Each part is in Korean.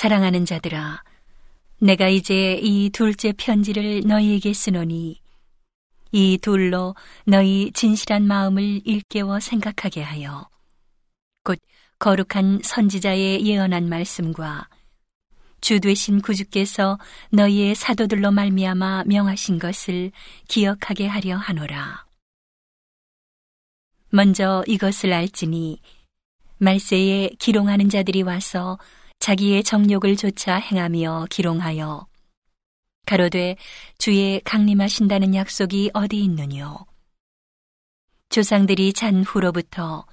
사랑하는 자들아, 내가 이제 이 둘째 편지를 너희에게 쓰노니 이 둘로 너희 진실한 마음을 일깨워 생각하게 하여 곧 거룩한 선지자의 예언한 말씀과 주 되신 구주께서 너희의 사도들로 말미암아 명하신 것을 기억하게 하려 하노라. 먼저 이것을 알지니 말세에 기롱하는 자들이 와서 자기의 정욕을 조차 행하며 기롱하여 가로되 주의 강림하신다는 약속이 어디 있느뇨 조상들이 잔 후로부터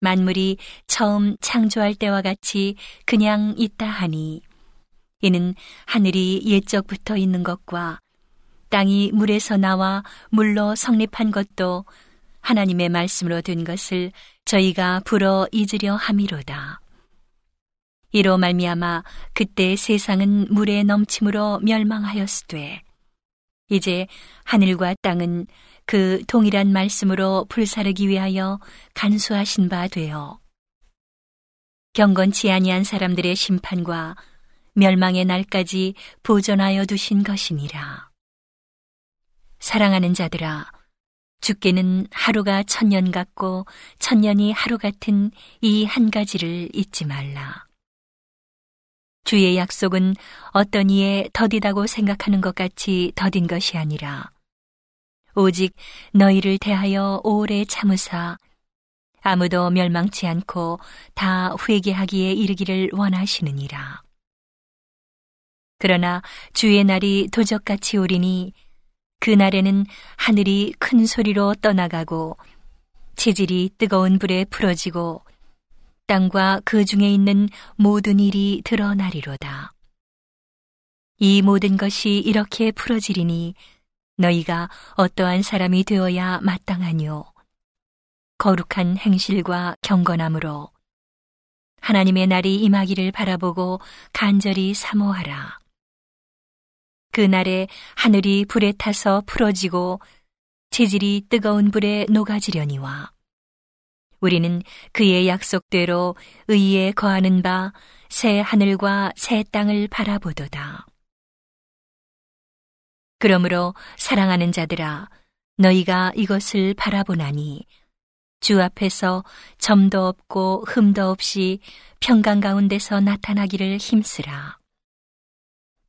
만물이 처음 창조할 때와 같이 그냥 있다 하니 이는 하늘이 옛적부터 있는 것과 땅이 물에서 나와 물로 성립한 것도 하나님의 말씀으로 된 것을 저희가 불어 잊으려 함이로다. 이로 말미암아 그때 세상은 물에 넘침으로 멸망하였으되 이제 하늘과 땅은 그 동일한 말씀으로 불사르기 위하여 간수하신 바 되어 경건치 아니한 사람들의 심판과 멸망의 날까지 보존하여 두신 것이니라. 사랑하는 자들아, 주께는 하루가 천년 같고 천년이 하루 같은 이 한 가지를 잊지 말라. 주의 약속은 어떤 이에 더디다고 생각하는 것 같이 더딘 것이 아니라 오직 너희를 대하여 오래 참으사 아무도 멸망치 않고 다 회개하기에 이르기를 원하시느니라. 그러나 주의 날이 도적같이 오리니 그 날에는 하늘이 큰 소리로 떠나가고 체질이 뜨거운 불에 풀어지고 땅과 그 중에 있는 모든 일이 드러나리로다. 이 모든 것이 이렇게 풀어지리니 너희가 어떠한 사람이 되어야 마땅하뇨. 거룩한 행실과 경건함으로 하나님의 날이 임하기를 바라보고 간절히 사모하라. 그 날에 하늘이 불에 타서 풀어지고 체질이 뜨거운 불에 녹아지려니와 우리는 그의 약속대로 의에 거하는 바 새 하늘과 새 땅을 바라보도다. 그러므로 사랑하는 자들아, 너희가 이것을 바라보나니 주 앞에서 점도 없고 흠도 없이 평강 가운데서 나타나기를 힘쓰라.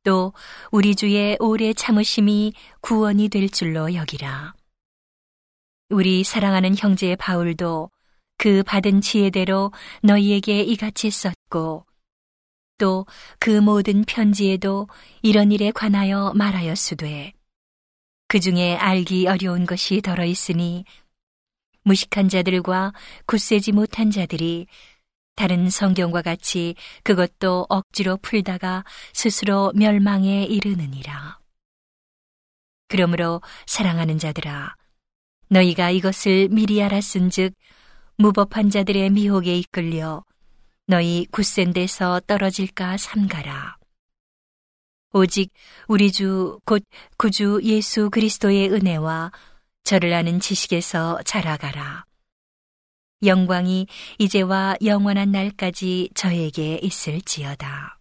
또 우리 주의 오래 참으심이 구원이 될 줄로 여기라. 우리 사랑하는 형제 바울도 그 받은 지혜대로 너희에게 이같이 썼고 또 그 모든 편지에도 이런 일에 관하여 말하였으되 그 중에 알기 어려운 것이 덜어 있으니 무식한 자들과 굳세지 못한 자들이 다른 성경과 같이 그것도 억지로 풀다가 스스로 멸망에 이르느니라. 그러므로 사랑하는 자들아, 너희가 이것을 미리 알았은즉 무법한 자들의 미혹에 이끌려 너희 굳센 데서 떨어질까 삼가라. 오직 우리 주 곧 구주 예수 그리스도의 은혜와 저를 아는 지식에서 자라가라. 영광이 이제와 영원한 날까지 저에게 있을지어다.